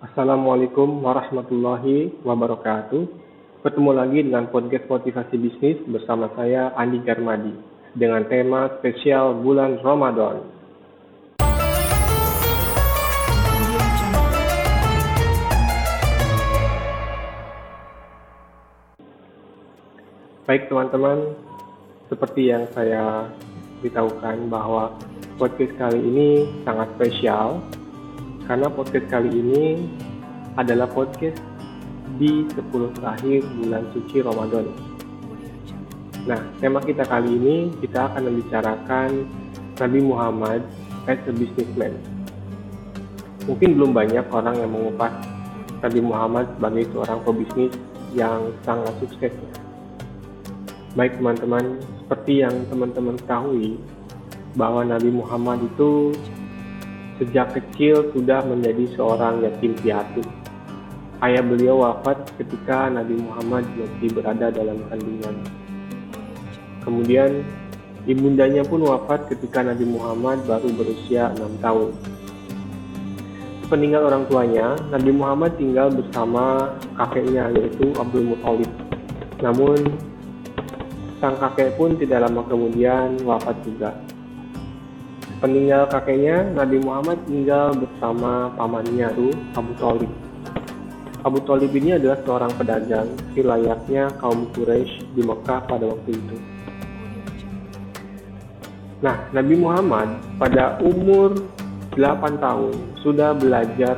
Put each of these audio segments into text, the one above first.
Assalamualaikum warahmatullahi wabarakatuh. Ketemu lagi dengan podcast motivasi bisnis bersama saya Andi Garmadi dengan tema spesial bulan Ramadan. Baik teman-teman, seperti yang saya beritahukan bahwa podcast kali ini sangat spesial karena podcast kali ini adalah podcast di 10 terakhir bulan suci Ramadan. Nah, tema kita kali ini kita akan membicarakan Nabi Muhammad as a businessman. Mungkin belum banyak orang yang mengupas Nabi Muhammad sebagai seorang pebisnis yang sangat sukses. Baik teman-teman, seperti yang teman-teman ketahui bahwa Nabi Muhammad itu sejak kecil sudah menjadi seorang yatim piatu. Ayah beliau wafat ketika Nabi Muhammad masih berada dalam kandungan. Kemudian ibundanya pun wafat ketika Nabi Muhammad baru berusia enam tahun. Peninggal orang tuanya, Nabi Muhammad tinggal bersama kakeknya yaitu Abdul Muthalib. Namun sang kakek pun tidak lama kemudian wafat juga. Peninggal kakeknya, Nabi Muhammad tinggal bersama pamannya tuh Abu Talib. Abu Talib ini adalah seorang pedagang layaknya kaum Quraisy di Mekah pada waktu itu. Nah, Nabi Muhammad pada umur 8 tahun sudah belajar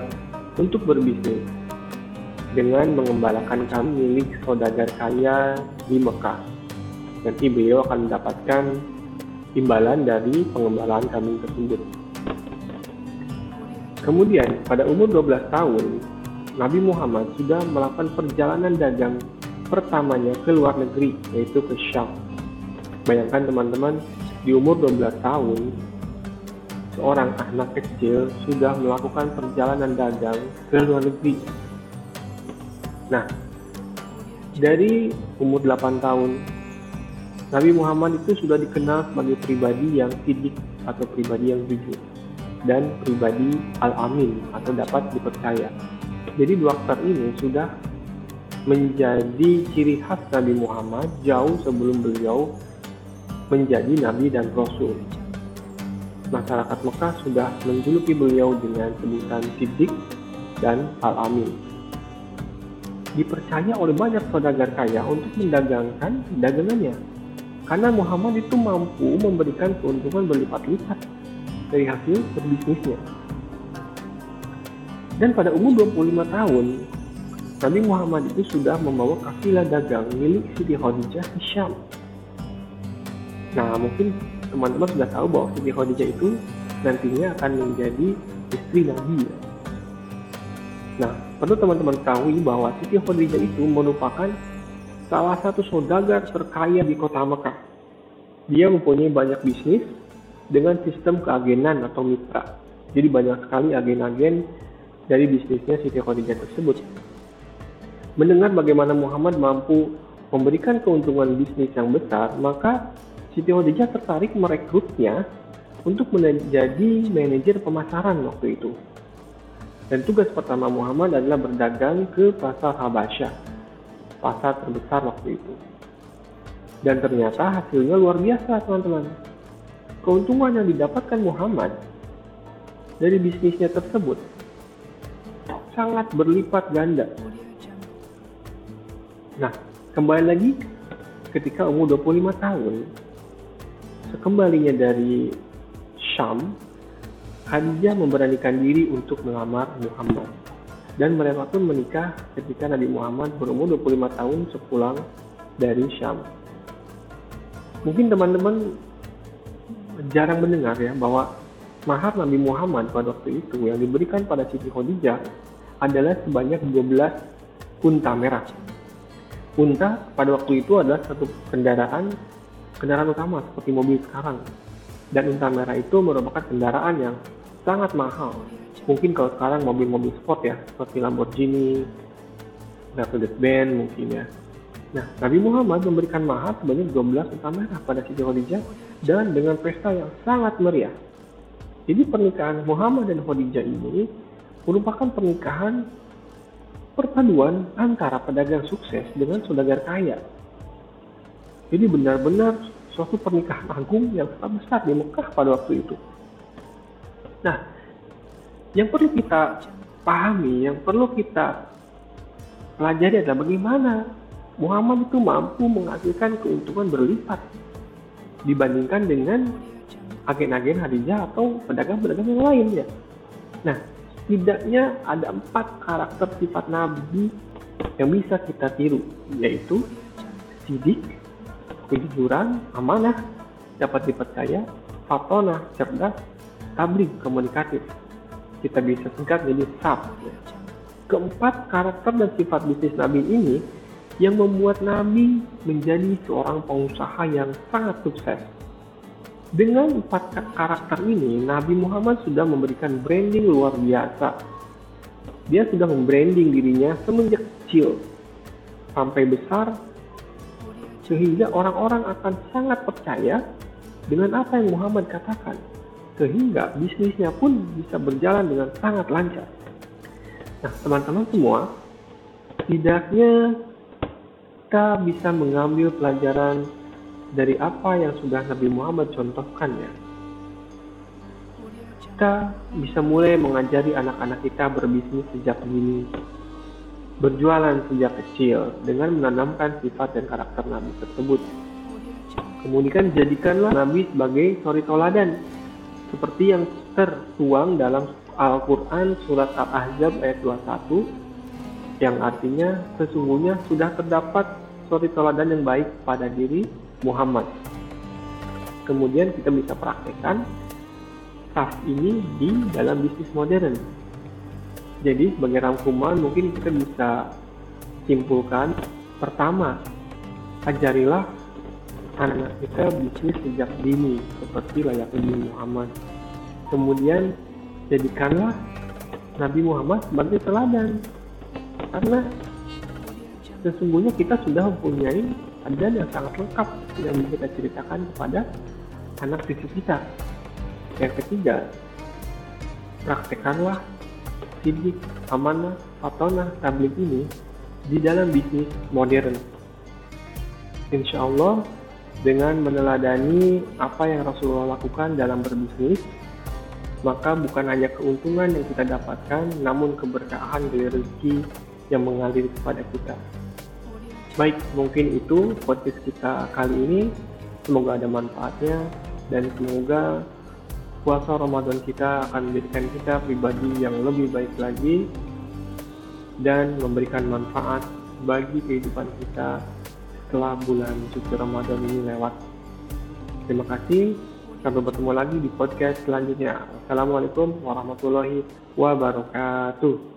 untuk berbisnis dengan mengembalakan kambing milik saudagar kaya di Mekah nanti beliau akan mendapatkan imbalan dari pengembalaan kambing tersebut. Kemudian pada umur 12 tahun, Nabi Muhammad sudah melakukan perjalanan dagang pertamanya ke luar negeri, yaitu ke Syam. Bayangkan teman-teman, di umur 12 tahun, seorang anak kecil sudah melakukan perjalanan dagang ke luar negeri. Nah, dari umur 8 tahun Nabi Muhammad itu sudah dikenal sebagai pribadi yang sidik atau pribadi yang jujur dan pribadi al-amin atau dapat dipercaya. Jadi dua karakter ini sudah menjadi ciri khas Nabi Muhammad jauh sebelum beliau menjadi nabi dan rasul. Masyarakat Mekah sudah menjuluki beliau dengan sebutan sidik dan al-amin. Dipercaya oleh banyak saudagar kaya untuk mendagangkan dagangannya karena Muhammad itu mampu memberikan keuntungan berlipat-lipat dari hasil berbisnisnya. Dan pada umur 25 tahun, Nabi Muhammad itu sudah membawa kafilah dagang milik Siti Khadijah di Syam. Nah, mungkin teman-teman sudah tahu bahwa Siti Khadijah itu nantinya akan menjadi istri Nabi. Nah, perlu teman-teman ketahui bahwa Siti Khadijah itu merupakan salah satu saudagar terkaya di kota Mekah. Dia mempunyai banyak bisnis dengan sistem keagenan atau mitra. Jadi banyak sekali agen-agen dari bisnisnya Siti Khadijah tersebut. Mendengar bagaimana Muhammad mampu memberikan keuntungan bisnis yang besar, maka Siti Khadijah tertarik merekrutnya untuk menjadi manajer pemasaran waktu itu. Dan tugas pertama Muhammad adalah berdagang ke pasar Habasyah pasar terbesar waktu itu. Dan ternyata hasilnya luar biasa teman-teman. Keuntungan yang didapatkan Muhammad dari bisnisnya tersebut sangat berlipat ganda. Nah, kembali lagi ketika umur 25 tahun, sekembalinya dari Syam, Khadijah memberanikan diri untuk melamar Muhammad dan mereka pun menikah ketika Nabi Muhammad berumur 25 tahun sepulang dari Syam. Mungkin teman-teman jarang mendengar ya bahwa mahar Nabi Muhammad pada waktu itu yang diberikan pada Siti Khadijah adalah sebanyak 12 unta merah. Unta pada waktu itu adalah satu kendaraan kendaraan utama seperti mobil sekarang. Dan unta merah itu merupakan kendaraan yang sangat mahal mungkin kalau sekarang mobil-mobil sport ya seperti Lamborghini, Mercedes-Benz mungkin ya. Nah, Nabi Muhammad memberikan mahar sebanyak 12 unta merah pada Siti Khadijah dan dengan pesta yang sangat meriah. Jadi pernikahan Muhammad dan Khadijah ini merupakan pernikahan perpaduan antara pedagang sukses dengan saudagar kaya. Jadi benar-benar suatu pernikahan agung yang sangat besar di Mekah pada waktu itu. Nah, yang perlu kita pahami, yang perlu kita pelajari adalah bagaimana Muhammad itu mampu menghasilkan keuntungan berlipat dibandingkan dengan agen-agen Hadijah atau pedagang-pedagang yang lain ya. Nah, setidaknya ada empat karakter sifat Nabi yang bisa kita tiru, yaitu sidik, kejujuran, amanah, dapat dipercaya, fatona, cerdas, tablik, komunikatif. Kita bisa singkat jadi SAP. Keempat karakter dan sifat bisnis Nabi ini yang membuat Nabi menjadi seorang pengusaha yang sangat sukses dengan empat karakter ini, Nabi Muhammad sudah memberikan branding luar biasa. Dia sudah membranding dirinya semenjak kecil sampai besar, sehingga orang-orang akan sangat percaya dengan apa yang Muhammad katakan, sehingga bisnisnya pun bisa berjalan dengan sangat lancar. Nah, teman-teman semua, tidaknya kita bisa mengambil pelajaran dari apa yang sudah Nabi Muhammad contohkan ya. Kita bisa mulai mengajari anak-anak kita berbisnis sejak dini, berjualan sejak kecil dengan menanamkan sifat dan karakter Nabi tersebut. Kemudian jadikanlah Nabi sebagai suri toladan, seperti yang tertuang dalam Al-Quran Surat Al-Ahzab ayat 21, yang artinya sesungguhnya sudah terdapat suri toladan yang baik pada diri Muhammad. Kemudian kita bisa praktekkan tas ini di dalam bisnis modern. Jadi sebagai rangkuman mungkin kita bisa simpulkan pertama ajarilah anak kita bisnis sejak dini seperti layaknya Nabi Muhammad. Kemudian jadikanlah Nabi Muhammad sebagai teladan karena sesungguhnya kita sudah mempunyai dan yang sangat lengkap yang kita ceritakan kepada anak cucu kita. Yang ketiga, praktekanlah sidik, amanah, fatona, tablik ini di dalam bisnis modern. Insya Allah, dengan meneladani apa yang Rasulullah lakukan dalam berbisnis, maka bukan hanya keuntungan yang kita dapatkan, namun keberkahan dari rezeki yang mengalir kepada kita. Baik, mungkin itu podcast kita kali ini. Semoga ada manfaatnya dan semoga puasa Ramadan kita akan menjadikan kita pribadi yang lebih baik lagi dan memberikan manfaat bagi kehidupan kita setelah bulan suci Ramadan ini lewat. Terima kasih. Sampai bertemu lagi di podcast selanjutnya. Assalamualaikum warahmatullahi wabarakatuh.